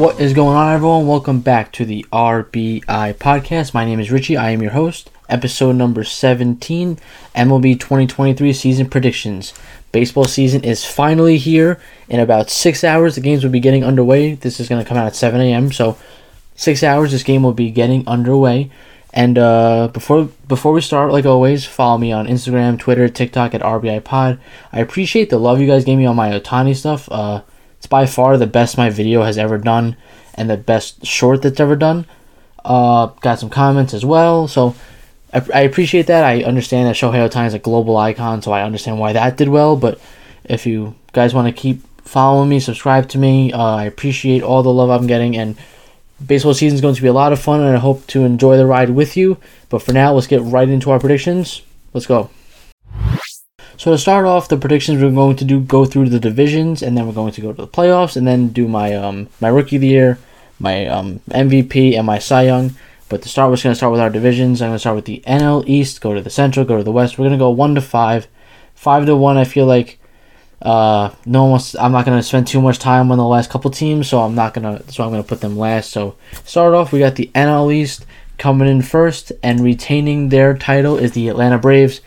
What is going on, everyone? Welcome back to the RBI podcast. My name is Richie. I am your host. Episode number 17 MLB 2023 season predictions. Baseball season is finally here. In about six hours, the games will be getting underway. This is going to come out at 7 a.m. So, six hours, this game will be getting underway. And uh, before before we start, like always, follow me on Instagram, Twitter, TikTok at RBI Pod. I appreciate the love you guys gave me on my Ohtani stuff. Uh, it's by far the best my video has ever done, and the best short that's ever done. Uh, got some comments as well, so I, I appreciate that. I understand that Shohei Ohtani is a global icon, so I understand why that did well. But if you guys want to keep following me, subscribe to me. Uh, I appreciate all the love I'm getting, and baseball season is going to be a lot of fun, and I hope to enjoy the ride with you. But for now, let's get right into our predictions. Let's go. So to start off, the predictions we're going to do go through the divisions, and then we're going to go to the playoffs, and then do my um my rookie of the year, my um MVP, and my Cy Young. But to start, we're going to start with our divisions. I'm going to start with the NL East, go to the Central, go to the West. We're going to go one to five, five to one. I feel like uh, no one wants. I'm not gonna spend too much time on the last couple teams, so I'm not gonna. So I'm gonna put them last. So start off, we got the NL East coming in first and retaining their title is the Atlanta Braves.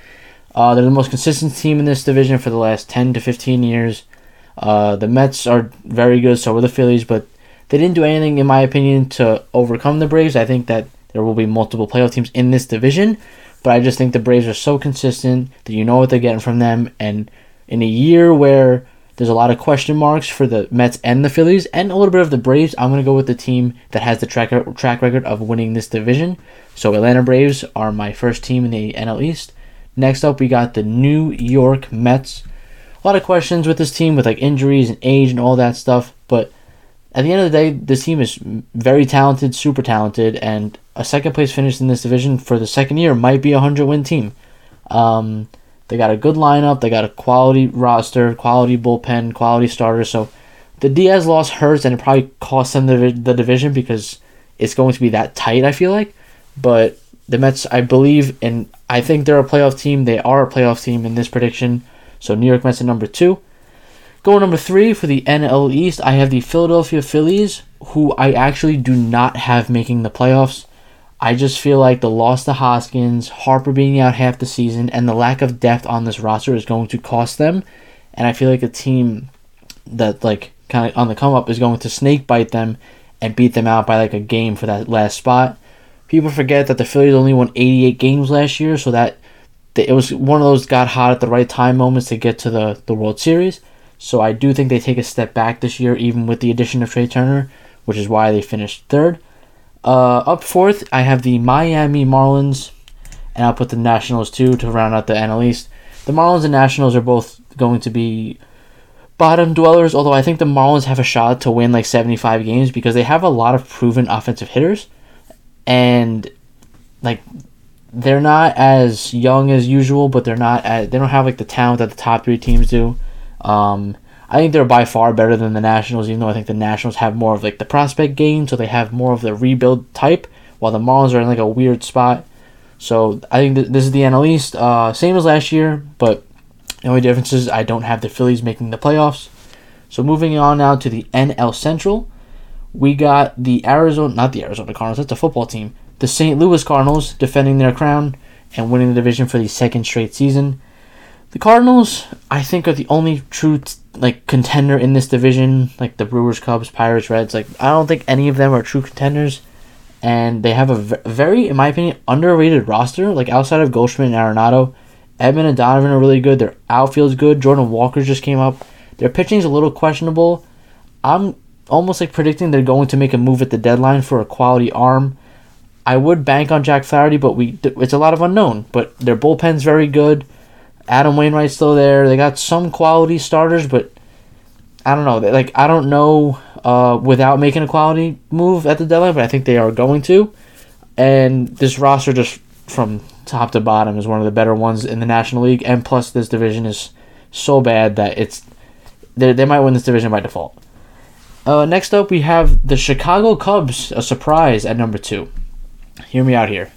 Uh, they're the most consistent team in this division for the last 10 to 15 years. Uh, the Mets are very good, so are the Phillies, but they didn't do anything, in my opinion, to overcome the Braves. I think that there will be multiple playoff teams in this division, but I just think the Braves are so consistent that you know what they're getting from them, and in a year where there's a lot of question marks for the Mets and the Phillies, and a little bit of the Braves. I'm going to go with the team that has the track, track record of winning this division. So, Atlanta Braves are my first team in the NL East. Next up, we got the New York Mets. A lot of questions with this team with like injuries and age and all that stuff, but at the end of the day, this team is very talented, super talented, and a second place finish in this division for the second year might be a 100 win team. Um, they got a good lineup. They got a quality roster, quality bullpen, quality starters. So the Diaz loss hurts, and it probably costs them the, the division because it's going to be that tight. I feel like, but the Mets, I believe, and I think they're a playoff team. They are a playoff team in this prediction. So New York Mets at number two. Going number three for the NL East, I have the Philadelphia Phillies, who I actually do not have making the playoffs. I just feel like the loss to Hoskins, Harper being out half the season, and the lack of depth on this roster is going to cost them. And I feel like a team that like kind of on the come up is going to snake bite them and beat them out by like a game for that last spot. People forget that the Phillies only won 88 games last year, so that it was one of those got hot at the right time moments to get to the, the World Series. So I do think they take a step back this year, even with the addition of Trea Turner, which is why they finished third. Uh, up fourth, I have the Miami Marlins, and I'll put the Nationals too to round out the NL East. The Marlins and Nationals are both going to be bottom dwellers, although I think the Marlins have a shot to win like 75 games because they have a lot of proven offensive hitters, and like they're not as young as usual, but they're not as, they don't have like the talent that the top three teams do. Um, I think they're by far better than the Nationals, even though I think the Nationals have more of like the prospect game, so they have more of the rebuild type, while the Marlins are in like a weird spot. So I think th- this is the NL East, uh, same as last year, but the only difference is I don't have the Phillies making the playoffs. So moving on now to the NL Central, we got the Arizona, not the Arizona Cardinals, that's a football team, the St. Louis Cardinals defending their crown and winning the division for the second straight season. The Cardinals, I think, are the only true like contender in this division. Like the Brewers, Cubs, Pirates, Reds. Like I don't think any of them are true contenders, and they have a very, in my opinion, underrated roster. Like outside of Goldschmidt and Arenado, Edman and Donovan are really good. Their outfield's good. Jordan Walker just came up. Their pitching's a little questionable. I'm almost like predicting they're going to make a move at the deadline for a quality arm. I would bank on Jack Flaherty, but we it's a lot of unknown. But their bullpen's very good. Adam Wainwright's still there. They got some quality starters, but I don't know. Like I don't know uh, without making a quality move at the deadline, but I think they are going to. And this roster, just from top to bottom, is one of the better ones in the National League. And plus, this division is so bad that it's they, they might win this division by default. Uh, next up, we have the Chicago Cubs, a surprise at number two. Hear me out here.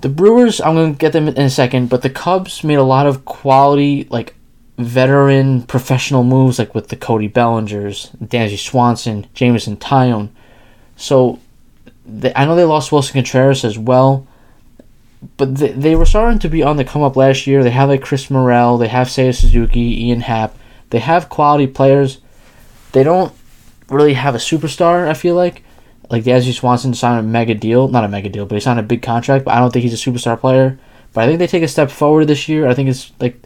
The Brewers, I'm going to get them in a second, but the Cubs made a lot of quality, like veteran professional moves like with the Cody Bellingers, Dansby Swanson, Jameson Taillon. So they, I know they lost Willson Contreras as well, but they, they were starting to be on the come up last year. They have like Chris Morel, they have Seiya Suzuki, Ian Happ. They have quality players. They don't really have a superstar, I feel like. Like Dansby Swanson signed a mega deal. Not a mega deal, but he signed a big contract, but I don't think he's a superstar player. But I think they take a step forward this year. I think it's like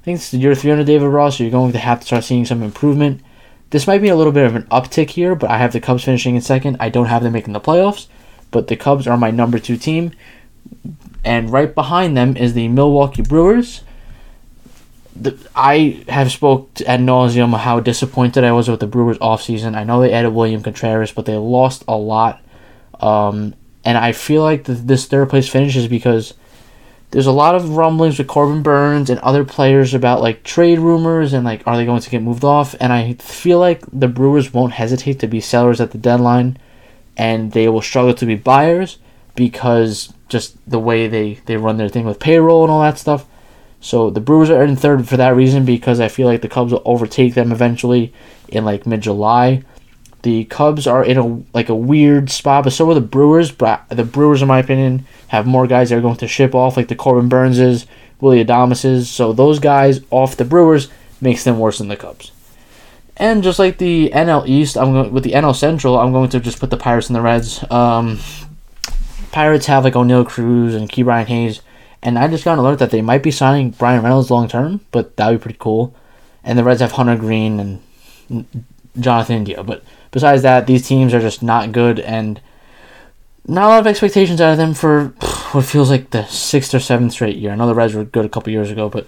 I think it's the year three under David Ross, so you're going to have to start seeing some improvement. This might be a little bit of an uptick here, but I have the Cubs finishing in second. I don't have them making the playoffs, but the Cubs are my number two team. And right behind them is the Milwaukee Brewers. The, I have spoke ad nauseum how disappointed I was with the Brewers offseason. I know they added William Contreras, but they lost a lot. Um, and I feel like the, this third place finish is because there's a lot of rumblings with Corbin Burnes and other players about like trade rumors and like are they going to get moved off? And I feel like the Brewers won't hesitate to be sellers at the deadline, and they will struggle to be buyers because just the way they they run their thing with payroll and all that stuff. So the Brewers are in third for that reason because I feel like the Cubs will overtake them eventually in like mid July. The Cubs are in a like a weird spot, but so are the Brewers. But the Brewers, in my opinion, have more guys that are going to ship off, like the Corbin Burneses, Willy Adameses. So those guys off the Brewers makes them worse than the Cubs. And just like the NL East, I'm going with the NL Central. I'm going to just put the Pirates and the Reds. Um, Pirates have like Oneil Cruz and Ke'Bryan Hayes, and I just got an alert that they might be signing Bryan Reynolds long term, but that would be pretty cool. And the Reds have Hunter Greene and Jonathan India, but besides that, these teams are just not good, and not a lot of expectations out of them for what feels like the sixth or seventh straight year. I know the Reds were good a couple years ago, but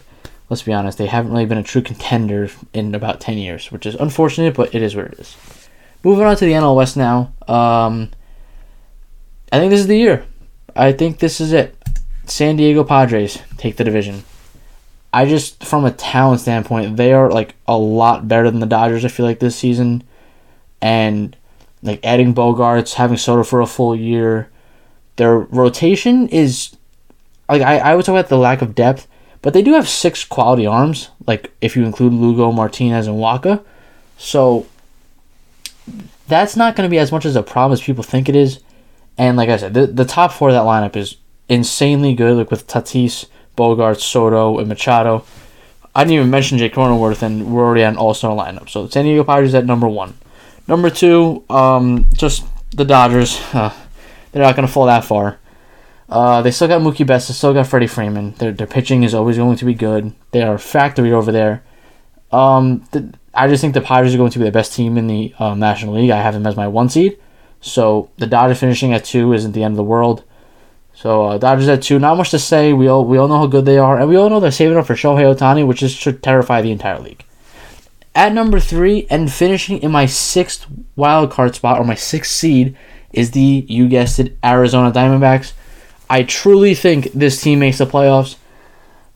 let's be honest, they haven't really been a true contender in about 10 years, which is unfortunate, but it is what it is. Moving on to the NL West now. Um, I think this is the year. I think this is it. San Diego Padres take the division. I just, from a talent standpoint, they are like a lot better than the Dodgers. I feel like this season, and like adding Bogaerts, having Soto for a full year. Their rotation is like I, I would talk about the lack of depth, but they do have six quality arms, like if you include Lugo, Martinez, and Wacha. So that's not going to be as much as a problem as people think it is. And like I said, the, the top four of that lineup is insanely good, like with Tatis, Bogart, Soto, and Machado. I didn't even mention Jake Cronenworth, and we're already at an all-star lineup. So the San Diego Padres at number one. Number two, um, just the Dodgers. They're not going to fall that far. Uh, they still got Mookie Betts. They still got Freddie Freeman. Their, their pitching is always going to be good. They are a factory over there. Um, the, I just think the Padres are going to be the best team in the um, National League. I have them as my one seed. So the Dodgers finishing at two isn't the end of the world. So uh, Dodgers at two, not much to say. We all we all know how good they are, and we all know they're saving up for Shohei Ohtani, which is should terrify the entire league. At number three and finishing in my sixth wild card spot or my sixth seed is the you guessed it Arizona Diamondbacks. I truly think this team makes the playoffs.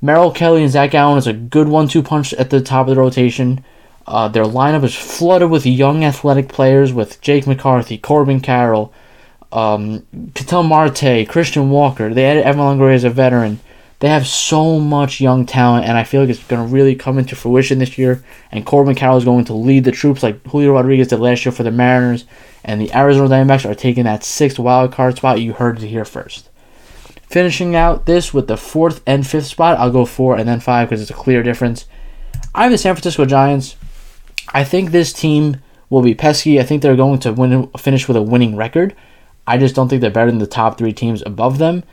Merrill Kelly and Zac Gallen is a good one-two punch at the top of the rotation. Uh, their lineup is flooded with young athletic players with Jake McCarthy, Corbin Carroll, um, Ketel Marte, Christian Walker. They added Evan Longoria as a veteran. They have so much young talent, and I feel like it's going to really come into fruition this year. And Corbin Carroll is going to lead the troops like Julio Rodriguez did last year for the Mariners. And the Arizona Diamondbacks are taking that sixth wild card spot. You heard it here first. Finishing out this with the fourth and fifth spot, I'll go four and then five because it's a clear difference. I have the San Francisco Giants. I think this team will be pesky. I think they're going to win, finish with a winning record. I just don't think they're better than the top three teams above them.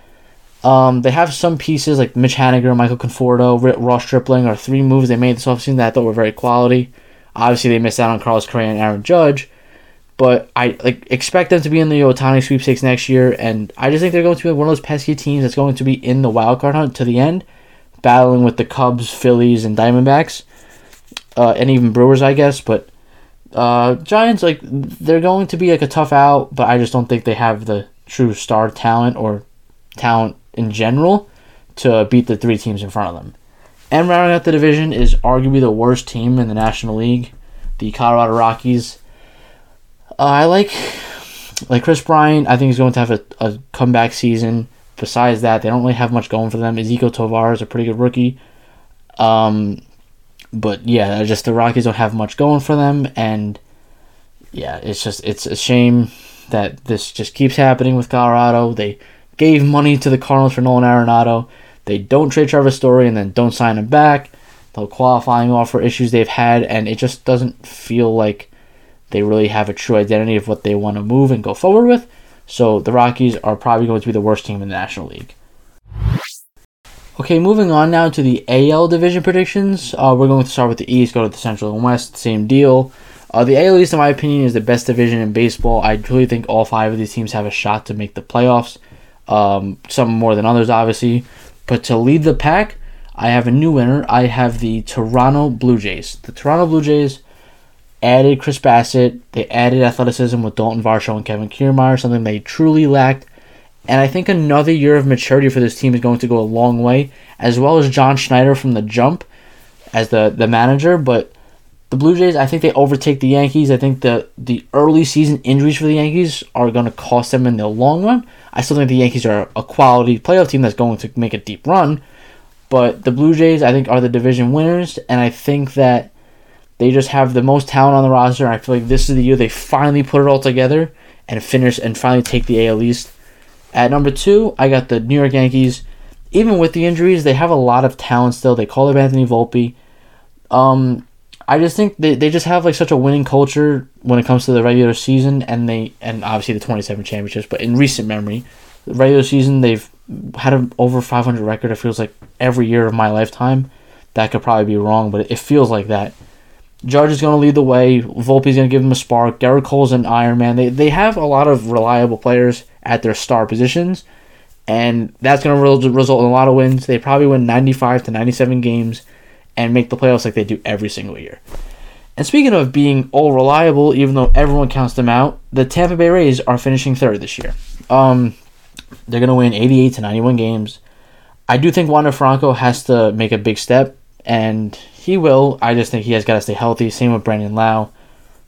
Um, they have some pieces like Mitch Haniger, Michael Conforto, Ross Stripling are three moves they made this offseason that I thought were very quality. Obviously, they missed out on Carlos Correa and Aaron Judge, but I like expect them to be in the Ohtani sweepstakes next year, and I just think they're going to be one of those pesky teams that's going to be in the wild card hunt to the end, battling with the Cubs, Phillies, and Diamondbacks, uh, and even Brewers, I guess. But uh, Giants, like they're going to be like a tough out, but I just don't think they have the true star talent or talent in general to beat the three teams in front of them. And rounding out the division is arguably the worst team in the National League, the Colorado Rockies. Uh, I like like Kris Bryant. I think he's going to have a, a comeback season. Besides that, they don't really have much going for them. Ezequiel Tovar is a pretty good rookie. Um, but yeah, just the Rockies don't have much going for them, and yeah, it's just it's a shame that this just keeps happening with Colorado. They gave money to the Cardinals for Nolan Arenado. They don't trade Trevor Story and then don't sign him back. The qualifying offer issues they've had, and it just doesn't feel like they really have a true identity of what they want to move and go forward with. So the Rockies are probably going to be the worst team in the National League. Okay, moving on now to the AL division predictions. Uh, we're going to start with the East, go to the Central and West, same deal. Uh, the AL East, in my opinion, is the best division in baseball. I truly think all five of these teams have a shot to make the playoffs. Um, some more than others, obviously. But to lead the pack, I have a new winner. I have the Toronto Blue Jays. The Toronto Blue Jays added Chris Bassitt. They added athleticism with Dalton Varsho and Kevin Kiermaier, something they truly lacked. And I think another year of maturity for this team is going to go a long way, as well as John Schneider from the jump as the, the manager. But the Blue Jays, I think they overtake the Yankees. I think the, the early season injuries for the Yankees are going to cost them in the long run. I still think the Yankees are a quality playoff team that's going to make a deep run. But the Blue Jays, I think, are the division winners, and I think that they just have the most talent on the roster. I feel like this is the year they finally put it all together and finish and finally take the AL East. At number two, I got the New York Yankees. Even with the injuries, they have a lot of talent still. They call up Anthony Volpe. Um, I just think they, they just have like such a winning culture when it comes to the regular season and they and obviously the 27 championships, but in recent memory, the regular season they've had an over 500 record. It feels like every year of my lifetime. That could probably be wrong, but it feels like that. Judge is going to lead the way. Volpe's going to give him a spark. Gerrit Cole's an Iron Man. They, they have a lot of reliable players at their star positions, and that's going to result in a lot of wins. They probably win 95 to 97 games and make the playoffs like they do every single year. And speaking of being all reliable, even though everyone counts them out, the Tampa Bay Rays are finishing third this year. Um, they're going to win 88 to 91 games. I do think Wander Franco has to make a big step, and he will. I just think he has got to stay healthy. Same with Brandon Lowe.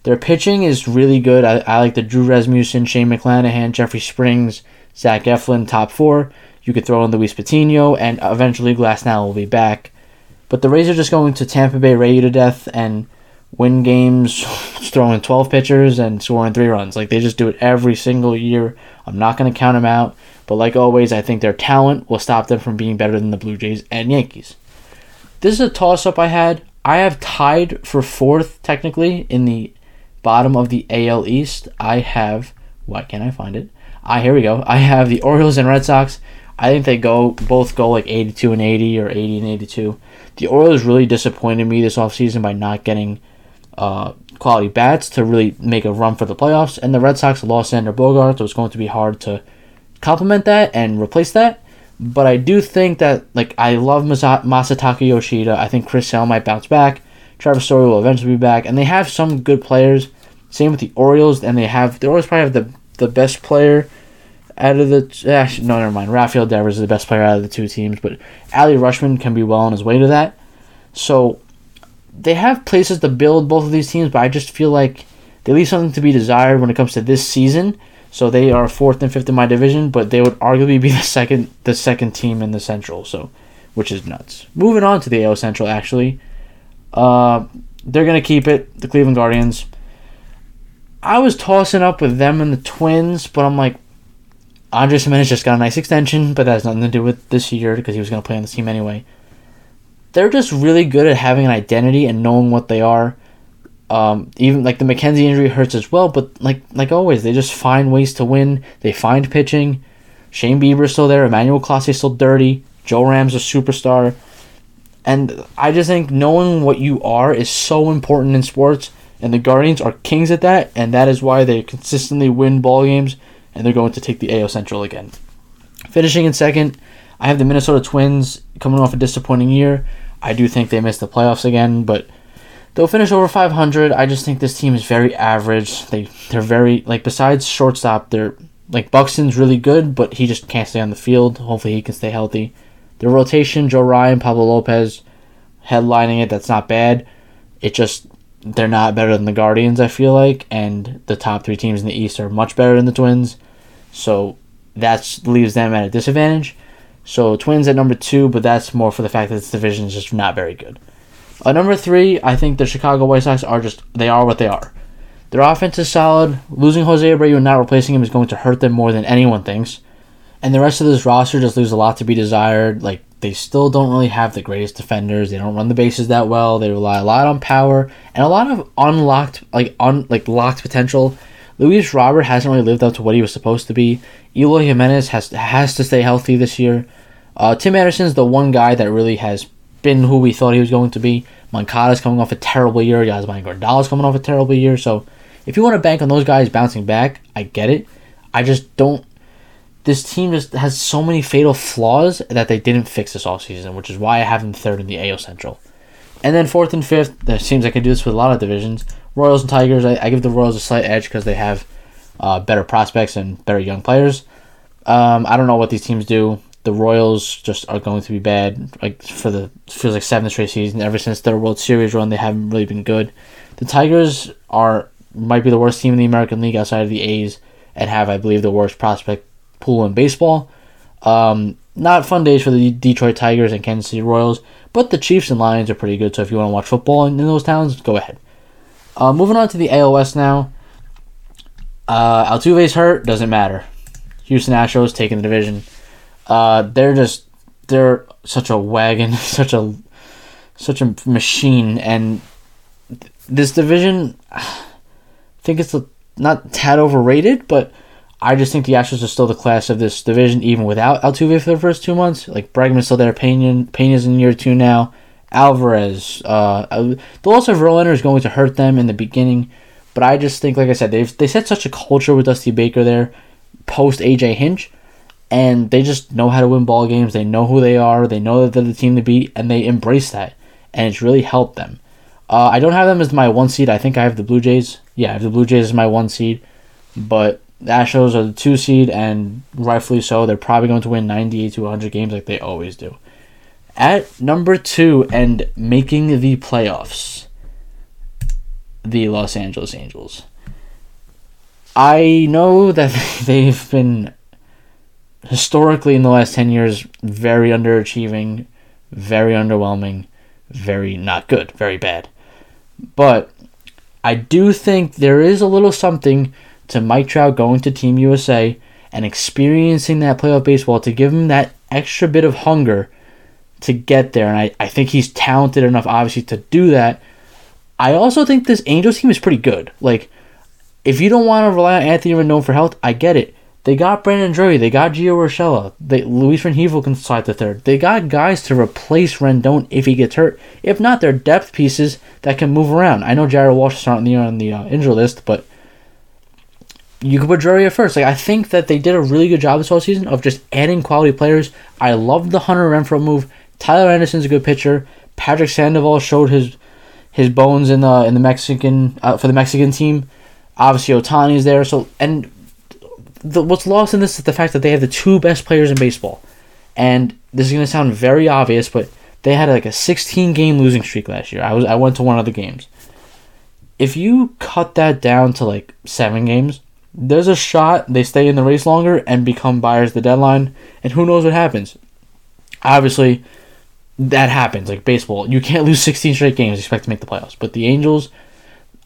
Their pitching is really good. I, I like the Drew Rasmussen, Shane McClanahan, Jeffrey Springs, Zach Eflin, top four. You could throw in Luis Patino, and eventually Glasnow will be back. But the Rays are just going to Tampa Bay Ray to death and win games throwing 12 pitchers and scoring three runs. Like they just do it every single year. I'm not going to count them out. But like always, I think their talent will stop them from being better than the Blue Jays and Yankees. This is a toss up I had. I have tied for fourth, technically, in the bottom of the AL East. I have. Why can't I find it? Ah, here we go. I have the Orioles and Red Sox. I think they go both go like 82 and 80 or 80 and 82. The Orioles really disappointed me this offseason by not getting uh, quality bats to really make a run for the playoffs. And the Red Sox lost Xander Bogart, so it's going to be hard to complement that and replace that. But I do think that like I love Masa- Masataka Yoshida. I think Chris Sale might bounce back. Trevor Story will eventually be back, and they have some good players. Same with the Orioles, and they have the Orioles probably have the the best player out of the actually, no, never mind. Rafael Devers is the best player out of the two teams, but Adley Rutschman can be well on his way to that. So they have places to build both of these teams, but I just feel like they leave something to be desired when it comes to this season. So they are fourth and fifth in my division, but they would arguably be the second the second team in the Central. So, which is nuts. Moving on to the AL Central, actually, uh, they're gonna keep it. The Cleveland Guardians. I was tossing up with them and the Twins, but I'm like, Andres Gimenez just got a nice extension, but that has nothing to do with this year because he was to play on the team anyway. They're just really good at having an identity and knowing what they are. Um, even like the McKenzie injury hurts as well, but like like always, they just find ways to win. They find pitching. Shane Bieber's still there. Emmanuel Clase still dirty. Joe Ram's a superstar. And I just think knowing what you are is so important in sports, and the Guardians are kings at that, and that is why they consistently win ball games and they're going to take the AL Central again. Finishing in second, I have the Minnesota Twins coming off a disappointing year. I do think they missed the playoffs again, but they'll finish over 500. I just think this team is very average. They they're very like besides shortstop, they're like Buxton's really good, but he just can't stay on the field. Hopefully he can stay healthy. The rotation, Joe Ryan, Pablo Lopez, headlining it. That's not bad. It just they're not better than the Guardians. I feel like, and the top three teams in the East are much better than the Twins. So that leaves them at a disadvantage. So Twins at number two, but that's more for the fact that this division is just not very good. Uh, number three, I think the Chicago White Sox are just they are what they are. Their offense is solid. Losing Jose Abreu and not replacing him is going to hurt them more than anyone thinks. And the rest of this roster just leaves a lot to be desired. Like they still don't really have the greatest defenders. They don't run the bases that well. They rely a lot on power and a lot of unlocked like un like locked potential. Luis Robert hasn't really lived up to what he was supposed to be. Eloy Jimenez has has to stay healthy this year. Uh, Tim Anderson's the one guy that really has been who we thought he was going to be. Moncada's coming off a terrible year. Yasmani Grandal's coming off a terrible year. So if you want to bank on those guys bouncing back, I get it. I just don't. This team just has so many fatal flaws that they didn't fix this offseason, which is why I have them third in the AL Central. And then fourth and fifth, that seems I can do this with a lot of divisions. Royals and Tigers, I, I give the Royals a slight edge because they have uh, better prospects and better young players. Um, I don't know what these teams do. The Royals just are going to be bad. Like for the feels like seventh straight season. Ever since their World Series run, they haven't really been good. The Tigers are might be the worst team in the American League outside of the A's and have, I believe, the worst prospect pool in baseball. Um, not fun days for the Detroit Tigers and Kansas City Royals, but the Chiefs and Lions are pretty good. So if you want to watch football in, in those towns, go ahead. Uh, moving on to the AL West now. Uh, Altuve's hurt, doesn't matter. Houston Astros taking the division. Uh, they're just they're such a wagon, such a such a machine, and this division, I think it's a, not tad overrated, but I just think the Astros are still the class of this division, even without Altuve for the first two months. Like Bregman's still there, Pena, Pena's in year two now. Alvarez, uh, the loss of Verlander is going to hurt them in the beginning, but I just think, like I said, they've they set such a culture with Dusty Baker there, post AJ Hinch, and they just know how to win ball games. They know who they are. They know that they're the team to beat, and they embrace that, and it's really helped them. Uh, I don't have them as my one seed. I think I have the Blue Jays. Yeah, I have the Blue Jays as my one seed, but the Astros are the two seed, and rightfully so. They're probably going to win 98 to 100 games like they always do. At number two and making the playoffs, the Los Angeles Angels. I know that they've been historically in the last 10 years very underachieving, very underwhelming, very not good, very bad. But I do think there is a little something to Mike Trout going to Team USA and experiencing that playoff baseball to give him that extra bit of hunger to get there. And I, I think he's talented enough, obviously, to do that. I also think this Angels team is pretty good. Like, if you don't want to rely on Anthony Rendon for health, I get it. They got Brandon Drury. They got Gio Urshela. They Luis Rengifo can slide to third. They got guys to replace Rendon if he gets hurt. If not, they're depth pieces that can move around. I know Jared Walsh is not on the on the uh, injury list, but you could put Drury at first. Like I think that they did a really good job this whole season of just adding quality players. I love the Hunter Renfroe move. Tyler Anderson's a good pitcher. Patrick Sandoval showed his his bones in the in the Mexican uh, for the Mexican team. Obviously, Ohtani's there. So and the, what's lost in this is the fact that they have the two best players in baseball. And this is going to sound very obvious, but they had like a 16 game losing streak last year. I was I went to one of the games. If you cut that down to like 7 games, there's a shot they stay in the race longer and become buyers the deadline, and who knows what happens. Obviously, that happens like baseball. You can't lose 16 straight games expect to make the playoffs. But the Angels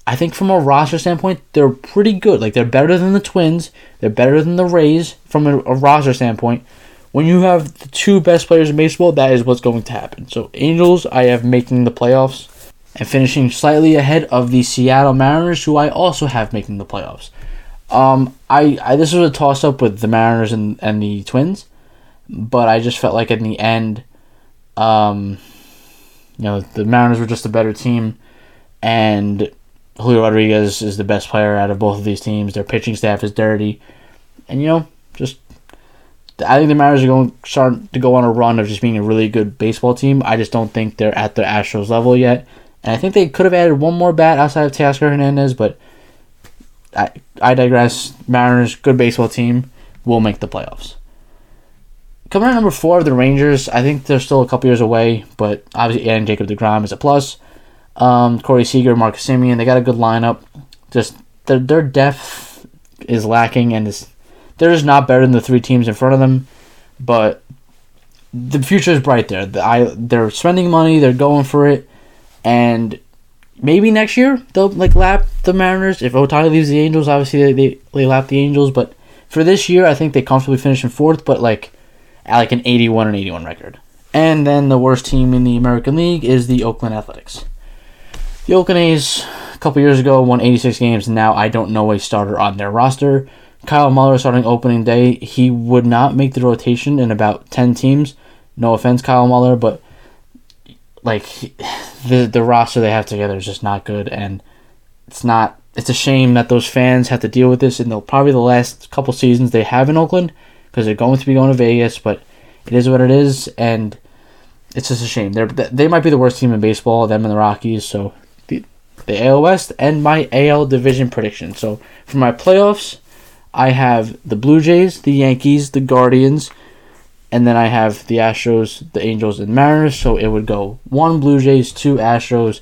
I think from a roster standpoint, they're pretty good. Like they're better than the Twins. They're better than the Rays from a, a, roster standpoint. When you have the two best players in baseball, that is what's going to happen. So Angels, I have making the playoffs and finishing slightly ahead of the Seattle Mariners, who I also have making the playoffs. Um, I, I this was a toss up with the Mariners and, and the Twins, but I just felt like in the end, um, you know, the Mariners were just a better team, and Julio Rodriguez is the best player out of both of these teams. Their pitching staff is dirty, and you know, just I think the Mariners are going start to go on a run of just being a really good baseball team. I just don't think they're at the Astros level yet, and I think they could have added one more bat outside of Teoscar Hernandez, but I I digress. Mariners, good baseball team, will make the playoffs. Coming at number four, of the Rangers. I think they're still a couple years away, but obviously adding Jacob Degrom is a plus. Um, Corey Seager, Marcus Semien, they got a good lineup. Just their their depth is lacking, and is they're just not better than the three teams in front of them. But the future is bright there. The, I they're spending money, they're going for it, and maybe next year they'll like lap the Mariners. If Ohtani leaves the Angels, obviously they, they, they lap the Angels. But for this year, I think they comfortably finish in fourth, but like at like an 81 and 81 record. And then the worst team in the American League is the Oakland Athletics. The Oakland A's a couple years ago won 86 games. Now I don't know a starter on their roster. Kyle Muller starting opening day, he would not make the rotation in about 10 teams. No offense, Kyle Muller, but like the the roster they have together is just not good, and it's not. It's a shame that those fans have to deal with this in the probably the last couple seasons they have in Oakland because they're going to be going to Vegas, but it is what it is, and it's just a shame. They're they might be the worst team in baseball, them and the Rockies. So the AL West and my AL division prediction. So for my playoffs, I have the Blue Jays, the Yankees, the Guardians, and then I have the Astros, the Angels, and Mariners. So it would go one Blue Jays, two Astros,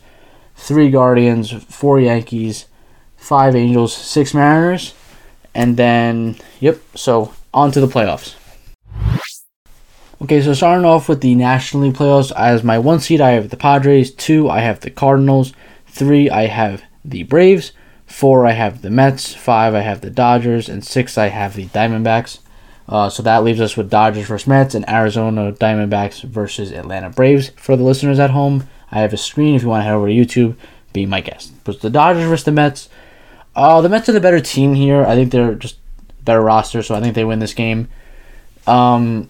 three Guardians, four Yankees, five Angels, six Mariners, and then yep. So on to the playoffs. Okay, so starting off with the National League playoffs, as my one seed, I have the Padres. Two, I have the Cardinals. Three, I have the Braves. Four, I have the Mets. Five, I have the Dodgers. And six, I have the Diamondbacks. Uh, so that leaves us with Dodgers versus Mets and Arizona Diamondbacks versus Atlanta Braves. For the listeners at home, I have a screen if you want to head over to YouTube, be my guest. But the Dodgers versus the Mets. Uh, the Mets are the better team here. I think they're just better roster, so I think they win this game. Um,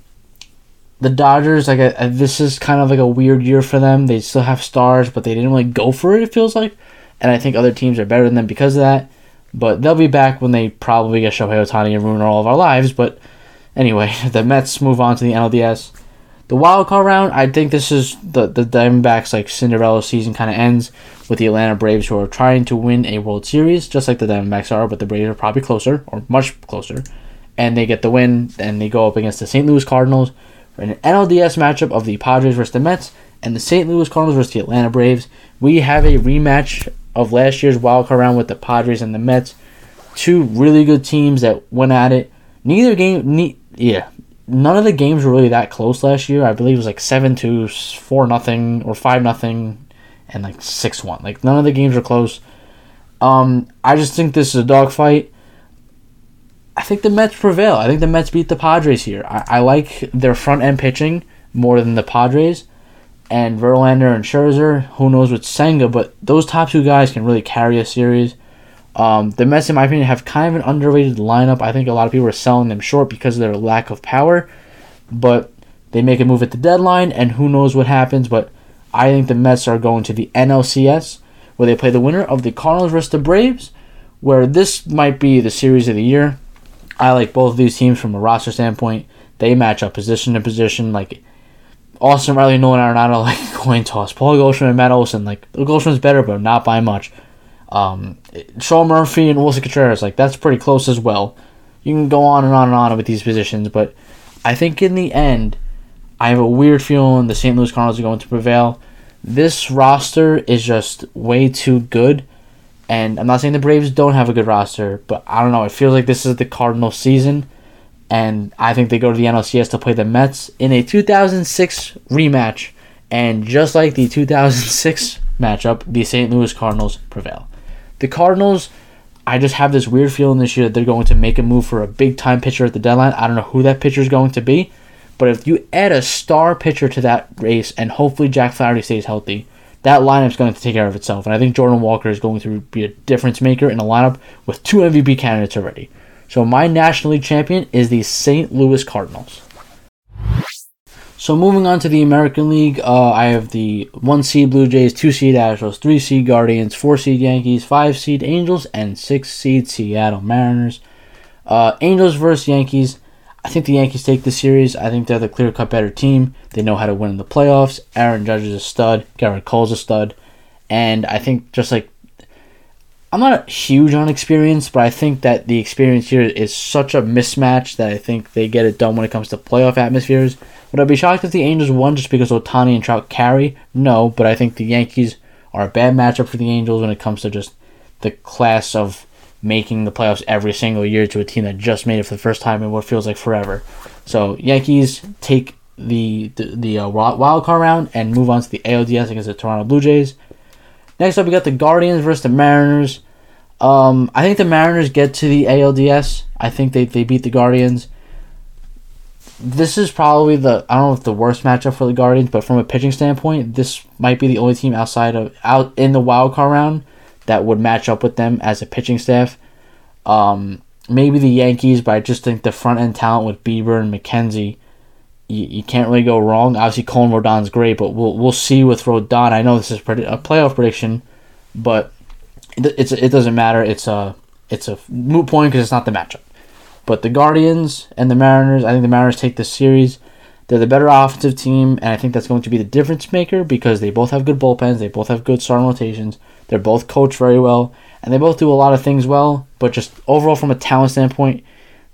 the Dodgers, like a, a, this is kind of like a weird year for them. They still have stars, but they didn't really go for it. It feels like, and I think other teams are better than them because of that. But they'll be back when they probably get Shohei Ohtani and ruin all of our lives. But Anyway, the Mets move on to the NLDS. The wild card round, I think this is the the Diamondbacks like Cinderella season kind of ends with the Atlanta Braves who are trying to win a World Series, just like the Diamondbacks are, but the Braves are probably closer or much closer, and they get the win and they go up against the St. Louis Cardinals in an NLDS matchup of the Padres versus the Mets and the St. Louis Cardinals versus the Atlanta Braves. We have a rematch of last year's wild card round with the Padres and the Mets, two really good teams that went at it. Neither game, ne- yeah, none of the games were really that close last year. I believe it was like seven to four nothing or five nothing, and like six one. Like none of the games were close. Um, I just think this is a dogfight. I think the Mets prevail. I think the Mets beat the Padres here. I, I like their front end pitching more than the Padres. And Verlander and Scherzer, who knows with Senga, but those top two guys can really carry a series. Um, the Mets, in my opinion, have kind of an underrated lineup. I think a lot of people are selling them short because of their lack of power, but they make a move at the deadline, and who knows what happens. But I think the Mets are going to the NLCS, where they play the winner of the Cardinals versus the Braves, where this might be the series of the year. I like both of these teams from a roster standpoint. They match up position to position. Like Austin Riley, Nolan Arenado, like coin toss. Paul Goldschmidt and Matt Olson, like Goldschmidt's better, but not by much. Um, Sean Murphy and Willson Contreras, like that's pretty close as well. You can go on and on and on with these positions, but I think in the end, I have a weird feeling the St. Louis Cardinals are going to prevail. This roster is just way too good, and I'm not saying the Braves don't have a good roster, but I don't know. It feels like this is the Cardinals season, and I think they go to the NLCS to play the Mets in a 2006 rematch, and just like the 2006 matchup, the St. Louis Cardinals prevail. The Cardinals, I just have this weird feeling this year that they're going to make a move for a big time pitcher at the deadline. I don't know who that pitcher is going to be, but if you add a star pitcher to that race and hopefully Jack Flaherty stays healthy, that lineup is going to take care of itself. And I think Jordan Walker is going to be a difference maker in a lineup with two MVP candidates already. So my National League champion is the St. Louis Cardinals. So moving on to the American League, uh, I have the one seed Blue Jays, two seed Astros, three seed Guardians, four seed Yankees, five seed Angels, and six seed Seattle Mariners. Uh, Angels versus Yankees. I think the Yankees take the series. I think they're the clear cut better team. They know how to win in the playoffs. Aaron Judge is a stud. Gerrit Cole's a stud. And I think just like I'm not huge on experience, but I think that the experience here is such a mismatch that I think they get it done when it comes to playoff atmospheres. Would I be shocked if the Angels won just because Ohtani and Trout carry? No, but I think the Yankees are a bad matchup for the Angels when it comes to just the class of making the playoffs every single year to a team that just made it for the first time in what feels like forever. So Yankees take the the, the uh, wild card round and move on to the ALDS against the Toronto Blue Jays. Next up, we got the Guardians versus the Mariners. Um, I think the Mariners get to the ALDS. I think they, they beat the Guardians. This is probably the I don't know if the worst matchup for the Guardians, but from a pitching standpoint, this might be the only team outside of out in the wild card round that would match up with them as a pitching staff. Um, maybe the Yankees, but I just think the front end talent with Bieber and McKenzie, you, you can't really go wrong. Obviously, Colin Rodon's great, but we'll we'll see with Rodon. I know this is a playoff prediction, but it, it's it doesn't matter. It's a it's a moot point because it's not the matchup. But the Guardians and the Mariners, I think the Mariners take this series. They're the better offensive team, and I think that's going to be the difference maker because they both have good bullpens, they both have good starting rotations, they're both coached very well, and they both do a lot of things well. But just overall, from a talent standpoint,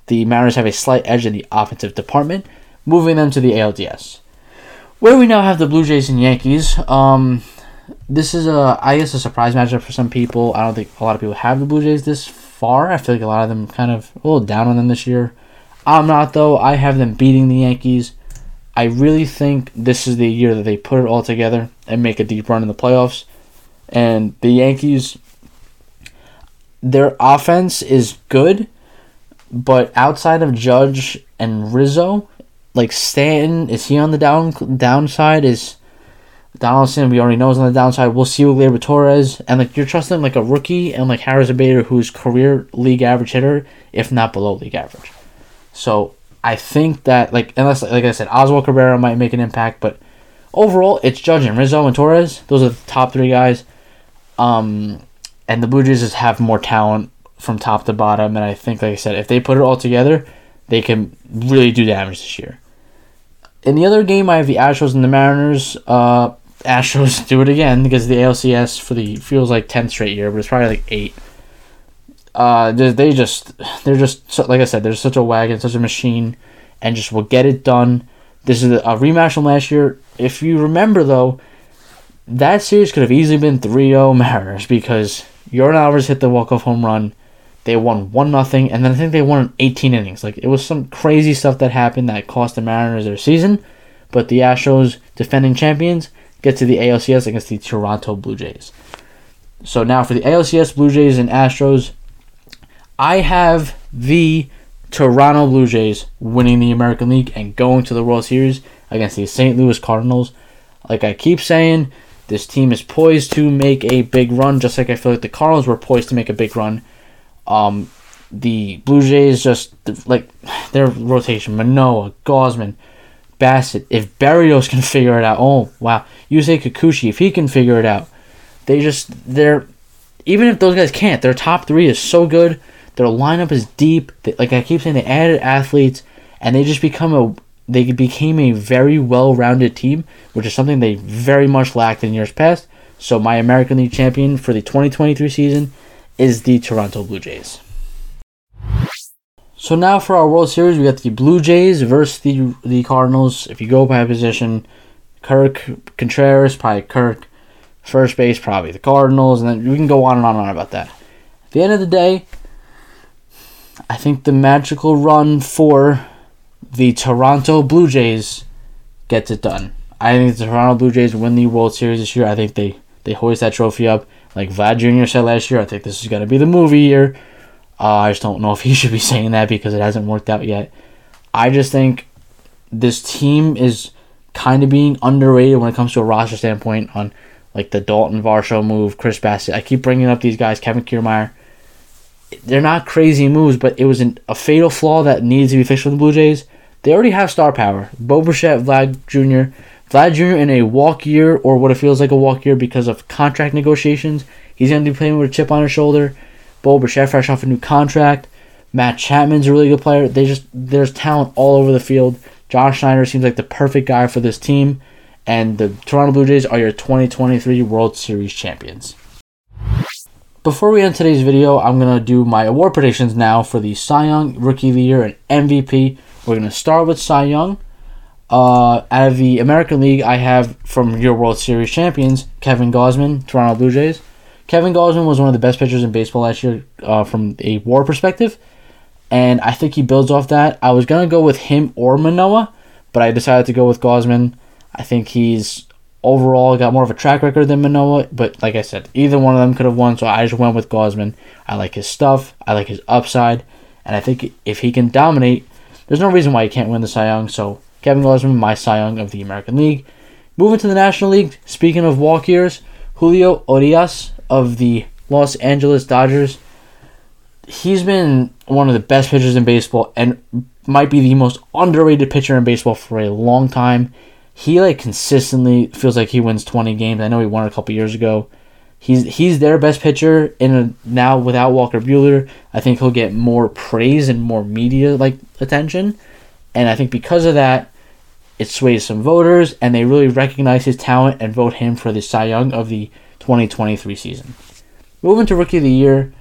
the Mariners have a slight edge in the offensive department, moving them to the ALDS. Where we now have the Blue Jays and Yankees. Um, this is a, I guess, a surprise matchup for some people. I don't think a lot of people have the Blue Jays this far. I feel like a lot of them kind of a little down on them this year. I'm not though. I have them beating the Yankees. I really think this is the year that they put it all together and make a deep run in the playoffs. And the Yankees, their offense is good, but outside of Judge and Rizzo, like Stanton, is he on the down downside? Is Donaldson, we already know is on the downside. We'll see with Gleyber Torres. And like you're trusting like a rookie and like Harrison Bader who's career league average hitter, if not below league average. So I think that like unless like I said, Oswald Cabrera might make an impact, but overall it's Judge and Rizzo and Torres. Those are the top three guys. Um and the Blue Jays just have more talent from top to bottom, and I think like I said, if they put it all together, they can really do damage this year. In the other game, I have the Astros and the Mariners. Uh, Astros do it again because the ALCS for the feels like 10th straight year, but it's probably like eight. Uh, they just they're just like I said, they're such a wagon, such a machine, and just will get it done. This is a rematch from last year. If you remember though, that series could have easily been 3-0 Mariners because Yordan Alvarez hit the walk-off home run. They won one nothing, and then I think they won 18 innings. Like it was some crazy stuff that happened that cost the Mariners their season, but the Astros, defending champions, get to the ALCS against the Toronto Blue Jays. So now for the ALCS Blue Jays and Astros, I have the Toronto Blue Jays winning the American League and going to the World Series against the St. Louis Cardinals. Like I keep saying, this team is poised to make a big run, just like I feel like the Cardinals were poised to make a big run. Um, the Blue Jays just like their rotation: Manoah, Gausman, Bassitt. if Berrios can figure it out, oh wow, Yusei Kikuchi, if he can figure it out, they just they're even if those guys can't, their top three is so good. Their lineup is deep. They, like I keep saying, they added athletes, and they just become a they became a very well-rounded team, which is something they very much lacked in years past. So my American League champion for the 2023 season is the Toronto Blue Jays. So now for our World Series, we got the Blue Jays versus the the Cardinals. If you go by position, Kirk Contreras, probably Kirk. First base, probably the Cardinals, and then we can go on and on and on about that. At the end of the day, I think the magical run for the Toronto Blue Jays gets it done. I think the Toronto Blue Jays win the World Series this year. I think they they hoist that trophy up. Like Vlad Jr. said last year, I think this is going to be the movie year. Uh, I just don't know if he should be saying that because it hasn't worked out yet. I just think this team is kind of being underrated when it comes to a roster standpoint on like the Dalton Varsho move, Chris Bassitt. I keep bringing up these guys, Kevin Kiermaier. They're not crazy moves, but it was an, a fatal flaw that needs to be fixed for the Blue Jays. They already have star power. Bo Vlad Jr. Vlad Jr. in a walk year, or what it feels like a walk year because of contract negotiations. He's going to be playing with a chip on his shoulder. Bo fresh off a new contract. Matt Chapman's a really good player. They just there's talent all over the field. Josh Schneider seems like the perfect guy for this team, and the Toronto Blue Jays are your 2023 World Series champions. Before we end today's video, I'm gonna do my award predictions now for the Cy Young, Rookie of the Year, and MVP. We're gonna start with Cy Young. Uh, out of the American League, I have from your World Series champions Kevin Gausman, Toronto Blue Jays. Kevin Gausman was one of the best pitchers in baseball last year uh, from a WAR perspective, and I think he builds off that. I was gonna go with him or Manoah, but I decided to go with Gausman. I think he's overall got more of a track record than Manoah, But like I said, either one of them could have won, so I just went with Gausman. I like his stuff. I like his upside, and I think if he can dominate, there's no reason why he can't win the Cy Young. So Kevin Gausman, my Cy Young of the American League. Moving to the National League. Speaking of walk years, Julio Urias of the Los Angeles Dodgers. He's been one of the best pitchers in baseball and might be the most underrated pitcher in baseball for a long time. He like consistently feels like he wins 20 games. I know he won a couple years ago. He's he's their best pitcher in a, now without Walker Buehler. I think he'll get more praise and more media like attention. And I think because of that, it sways some voters and they really recognize his talent and vote him for the Cy Young of the 2023 season. Moving to Rookie of the Year,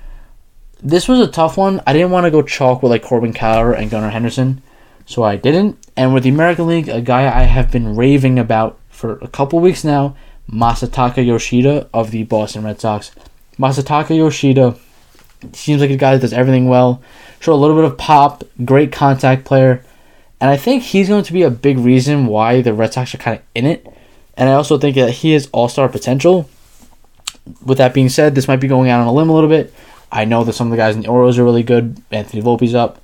this was a tough one. I didn't want to go chalk with like Corbin Carroll and Gunnar Henderson, so I didn't. And with the American League, a guy I have been raving about for a couple weeks now, Masataka Yoshida of the Boston Red Sox. Masataka Yoshida seems like a guy that does everything well. Show a little bit of pop, great contact player, and I think he's going to be a big reason why the Red Sox are kind of in it. And I also think that he has all star potential. With that being said, this might be going out on a limb a little bit. I know that some of the guys in the Orioles are really good. Anthony Volpe's up.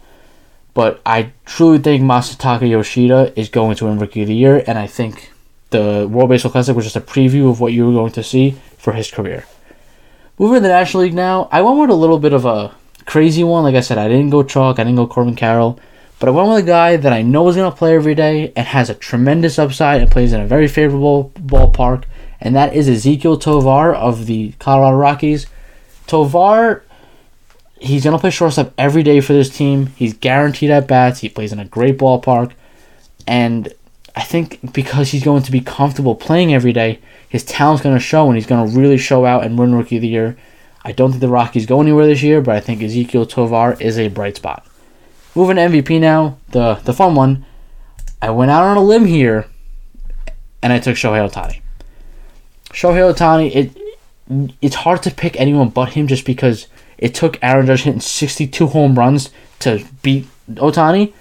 But I truly think Masataka Yoshida is going to win Rookie of the Year, and I think the World Baseball Classic was just a preview of what you were going to see for his career. Moving to the National League now, I went with a little bit of a crazy one. Like I said, I didn't go chalk, I didn't go Corbin Carroll, but I went with a guy that I know is going to play every day and has a tremendous upside and plays in a very favorable ballpark, and that is Ezequiel Tovar of the Colorado Rockies. Tovar he's going to play shortstop every day for this team. He's guaranteed at bats. He plays in a great ballpark. And I think because he's going to be comfortable playing every day, his talent's going to show and he's going to really show out and win Rookie of the Year. I don't think the Rockies go anywhere this year, but I think Ezequiel Tovar is a bright spot. Moving to MVP now, the, the fun one. I went out on a limb here and I took Shohei Ohtani. Shohei Ohtani, it it's hard to pick anyone but him just because it took Aaron Judge hitting 62 home runs to beat Ohtani,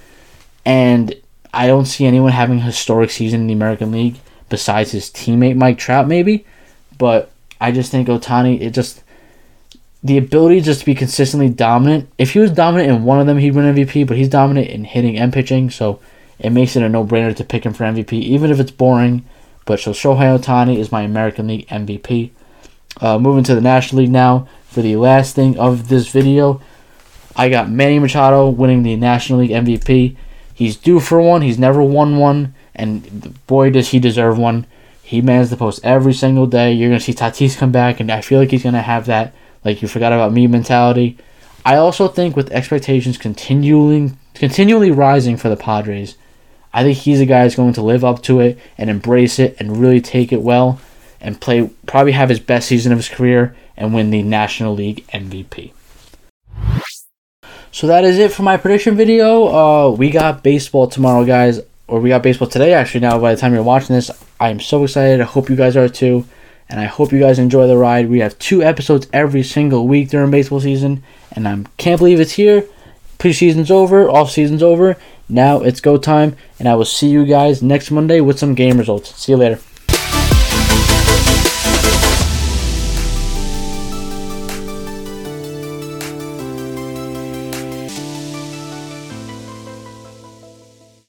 and I don't see anyone having a historic season in the American League besides his teammate Mike Trout, maybe. But I just think Ohtani, it just the ability just to be consistently dominant. If he was dominant in one of them, he'd win MVP. But he's dominant in hitting and pitching, so it makes it a no-brainer to pick him for MVP, even if it's boring. But so Shohei Ohtani is my American League MVP. Uh, moving to the National League now for the last thing of this video. I got Manny Machado winning the National League MVP. He's due for one. He's never won one, and boy, does he deserve one. He mans the post every single day. You're gonna see Tatis come back, and I feel like he's gonna have that like you forgot about me mentality. I also think with expectations continuing continually rising for the Padres, I think he's a guy that's going to live up to it and embrace it and really take it well and play probably have his best season of his career and win the National League MVP. So that is it for my prediction video. Uh, we got baseball tomorrow, guys, or we got baseball today. Actually, now by the time you're watching this, I am so excited. I hope you guys are too, and I hope you guys enjoy the ride. We have two episodes every single week during baseball season, and I can't believe it's here. Preseason's over, off season's over. Now it's go time, and I will see you guys next Monday with some game results. See you later.